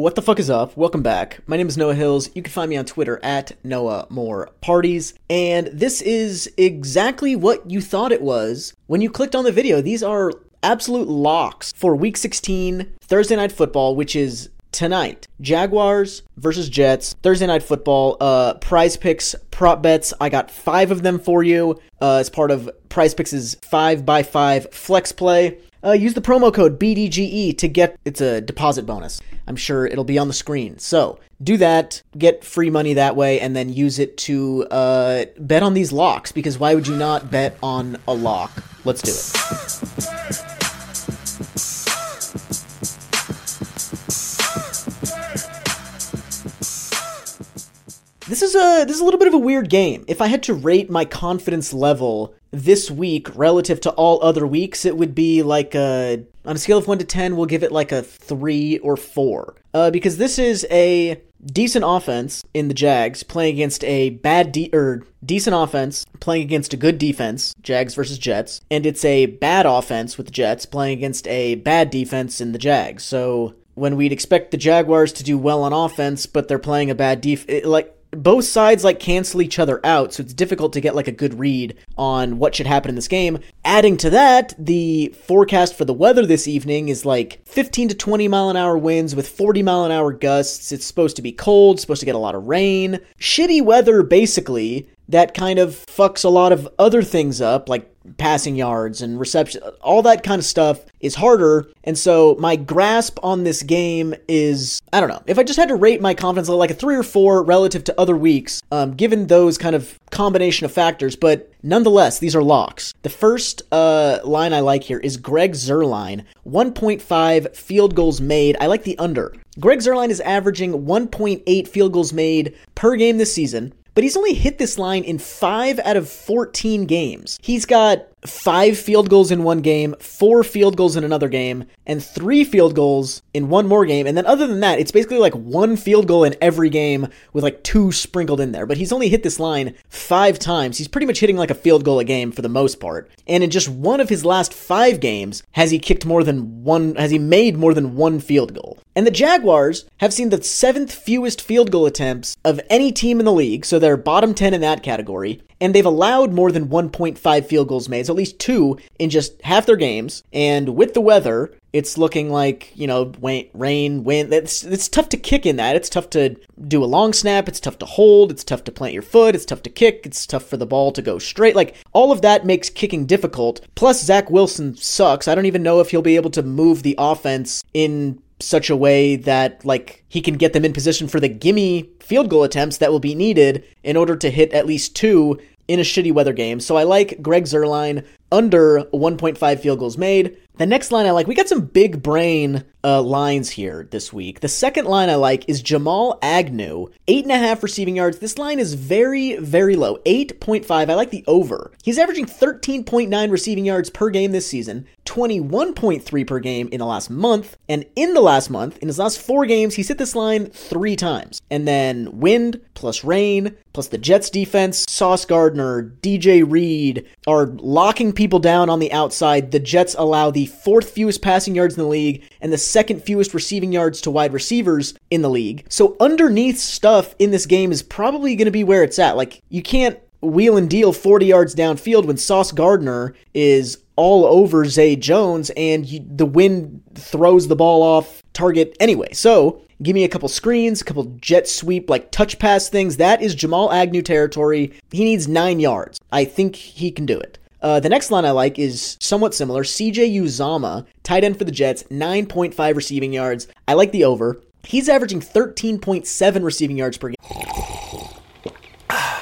What the fuck is up? Welcome back. My name is Noah Hills. You can find me on Twitter at Noah More Parties. And this is exactly what you thought it was when you clicked on the video. These are absolute locks for week 16 Thursday night football, which is tonight. Jaguars versus Jets. Thursday night football. Uh, PrizePicks, prop bets. I got five of them for you uh, as part of PrizePicks' five by five flex play. Uh, use the promo code BDGE to get it's a deposit bonus. I'm sure it'll be on the screen. So do that, get free money that way, and then use it to uh, bet on these locks. Because why would you not bet on a lock? Let's do it. This is a this is a little bit of a weird game. If I had to rate my confidence level this week relative to all other weeks, it would be like a on a scale of one to ten, we'll give it like a three or four. Uh, because this is a decent offense in the Jags playing against a bad de- or decent offense playing against a good defense, Jags versus Jets, and it's a bad offense with the Jets playing against a bad defense in the Jags. So when we'd expect the Jaguars to do well on offense, but they're playing a bad def, like both sides like cancel each other out, so it's difficult to get like a good read on what should happen in this game. Adding to that, the forecast for the weather this evening is like 15 to 20 mile an hour winds with 40 mile an hour gusts. It's supposed to be cold, supposed to get a lot of rain. Shitty weather basically that kind of fucks a lot of other things up, like passing yards and reception, all that kind of stuff is harder. And so my grasp on this game is, I don't know, if I just had to rate my confidence like a three or four relative to other weeks, um, given those kind of combination of factors, but nonetheless, these are locks. The first uh, line I like here is Greg Zuerlein, 1.5 field goals made. I like the under. Greg Zuerlein is averaging 1.8 field goals made per game this season but he's only hit this line in 5 out of 14 games. He's got five field goals in one game, four field goals in another game, and three field goals in one more game. And then other than that, it's basically like one field goal in every game with like two sprinkled in there. But he's only hit this line five times. He's pretty much hitting like a field goal a game for the most part. And in just one of his last five games has he kicked more than one, has he made more than one field goal. And the Jaguars have seen the seventh fewest field goal attempts of any team in the league, so they're bottom 10 in that category and they've allowed more than 1.5 field goals made, so at least two in just half their games. And with the weather, it's looking like you know rain, wind. It's it's tough to kick in that. It's tough to do a long snap. It's tough to hold. It's tough to plant your foot. It's tough to kick. It's tough for the ball to go straight. Like all of that makes kicking difficult. Plus, Zach Wilson sucks. I don't even know if he'll be able to move the offense in such a way that like he can get them in position for the gimme field goal attempts that will be needed in order to hit at least two in a shitty weather game. So I like Greg Zuerlein under 1.5 field goals made. The next line I like, we got some big brain uh, lines here this week. The second line I like is Jamal Agnew, eight and a half receiving yards. This line is very, very low, 8.5. I like the over. He's averaging 13.9 receiving yards per game this season, 21.3 per game in the last month, and in the last month, in his last four games, he's hit this line three times. And then wind plus rain plus the Jets defense, Sauce Gardner, DJ Reed are locking people down on the outside. The Jets allow the fourth fewest passing yards in the league and the second fewest receiving yards to wide receivers in the league. So underneath stuff in this game is probably going to be where it's at. Like you can't wheel and deal 40 yards downfield when Sauce Gardner is all over Zay Jones and you, the wind throws the ball off target anyway. So give me a couple screens, a couple jet sweep, like touch pass things. That is Jamal Agnew territory. He needs nine yards. I think he can do it. Uh, the next line I like is somewhat similar. CJ Uzomah, tight end for the Jets, 9.5 receiving yards. I like the over. He's averaging 13.7 receiving yards per game.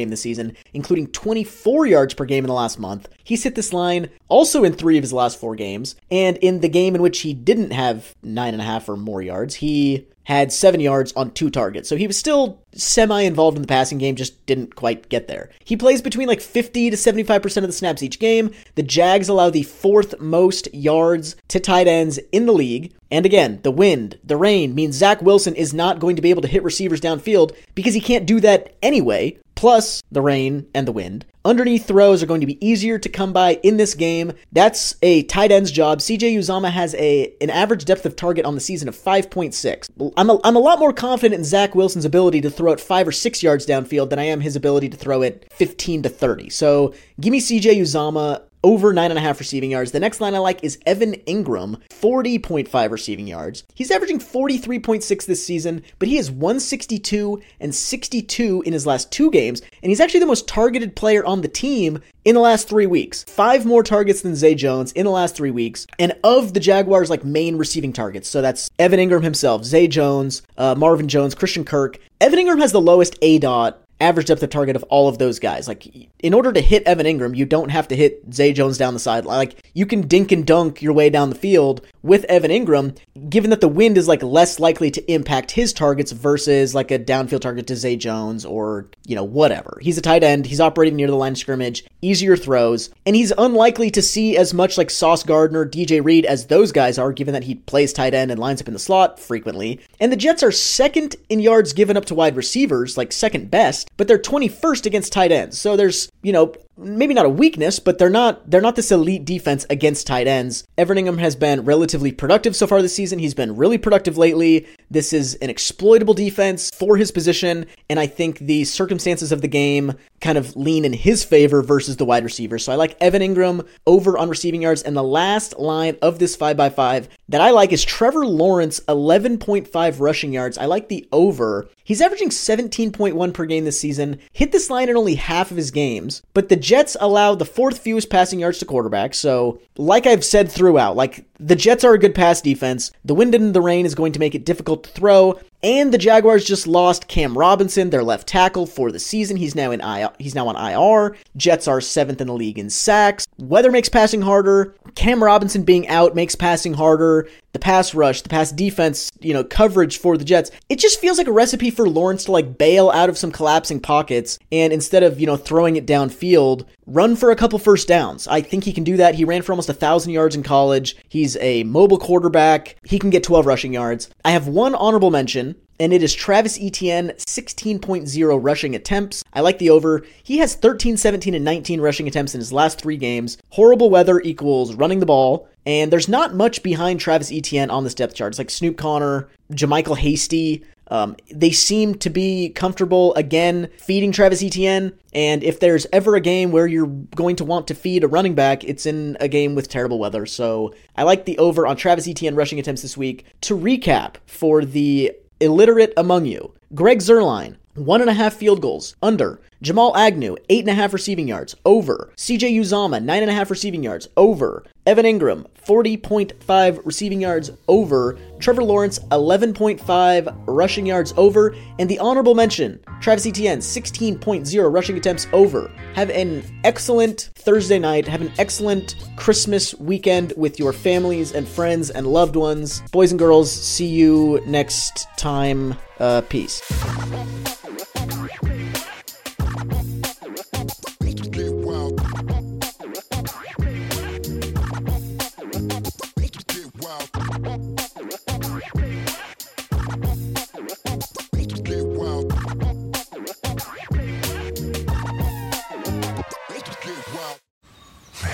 Game this season, including 24 yards per game in the last month. He's hit this line also in three of his last four games, and in the game in which he didn't have nine and a half or more yards, he had seven yards on two targets. So he was still semi involved in the passing game, just didn't quite get there. He plays between like 50 to 75% of the snaps each game. The Jags allow the fourth most yards to tight ends in the league. And again, the wind, the rain means Zach Wilson is not going to be able to hit receivers downfield because he can't do that anyway plus the rain and the wind. Underneath throws are going to be easier to come by in this game. That's a tight end's job. CJ Uzomah has a an average depth of target on the season of 5.6. I'm a, I'm a lot more confident in Zach Wilson's ability to throw it 5 or 6 yards downfield than I am his ability to throw it 15 to 30. So give me CJ Uzomah over nine and a half receiving yards. The next line I like is Evan Engram, 40.5 receiving yards. He's averaging 43.6 this season, but he has 162 and 62 in his last two games, and he's actually the most targeted player on the team in the last three weeks. Five more targets than Zay Jones in the last three weeks. And of the Jaguars' like main receiving targets, so that's Evan Engram himself, Zay Jones, uh, Marvin Jones, Christian Kirk. Evan Engram has the lowest A dot average depth of target of all of those guys. Like, in order to hit Evan Engram, you don't have to hit Zay Jones down the sideline. Like, you can dink and dunk your way down the field with Evan Engram, given that the wind is like less likely to impact his targets versus like a downfield target to Zay Jones or, you know, whatever. He's a tight end. He's operating near the line of scrimmage, easier throws, and he's unlikely to see as much like Sauce Gardner, DJ Reed as those guys are, given that he plays tight end and lines up in the slot frequently. And the Jets are second in yards given up to wide receivers, like second best but they're 21st against tight ends. So there's, you know, maybe not a weakness, but they're not they're not this elite defense against tight ends. Evan Engram has been relatively productive so far this season. He's been really productive lately. This is an exploitable defense for his position, and I think the circumstances of the game kind of lean in his favor versus the wide receiver. So I like Evan Engram over on receiving yards. And the last line of this 5x5 that I like is Trevor Lawrence, 11.5 rushing yards. I like the over. He's averaging 17.1 per game this season, hit this line in only half of his games, but the Jets allow the fourth fewest passing yards to quarterbacks. So, like I've said throughout, like the Jets are a good pass defense. The wind and the rain is going to make it difficult to throw. And the Jaguars just lost Cam Robinson, their left tackle, for the season. He's now in I- he's now on IR. Jets are seventh in the league in sacks. Weather makes passing harder. Cam Robinson being out makes passing harder. The pass rush, the pass defense, you know, coverage for the Jets. It just feels like a recipe for Lawrence to like bail out of some collapsing pockets and instead of, you know, throwing it downfield, run for a couple first downs. I think he can do that. He ran for almost a thousand yards in college. He's a mobile quarterback. He can get 12 rushing yards. I have one honorable mention and it is Travis Etienne, 16.0 rushing attempts. I like the over. He has 13, 17, and 19 rushing attempts in his last three games. Horrible weather equals running the ball. And there's not much behind Travis Etienne on this depth chart. It's like Snoop Conner, JaMycal Hasty. Um, they seem to be comfortable again feeding Travis Etienne. And if there's ever a game where you're going to want to feed a running back, it's in a game with terrible weather. So I like the over on Travis Etienne rushing attempts this week. To recap for the illiterate among you. Greg Zuerlein, one and a half field goals, under. Jamal Agnew, eight and a half receiving yards, over. CJ Uzomah, nine and a half receiving yards, over. Evan Engram, 40.5 receiving yards, over. Trevor Lawrence, 11.5 rushing yards, over. And the honorable mention, Travis Etienne, 16.0 rushing attempts, over. Have an excellent Thursday night. Have an excellent Christmas weekend with your families and friends and loved ones. Boys and girls, see you next time. Uh, peace.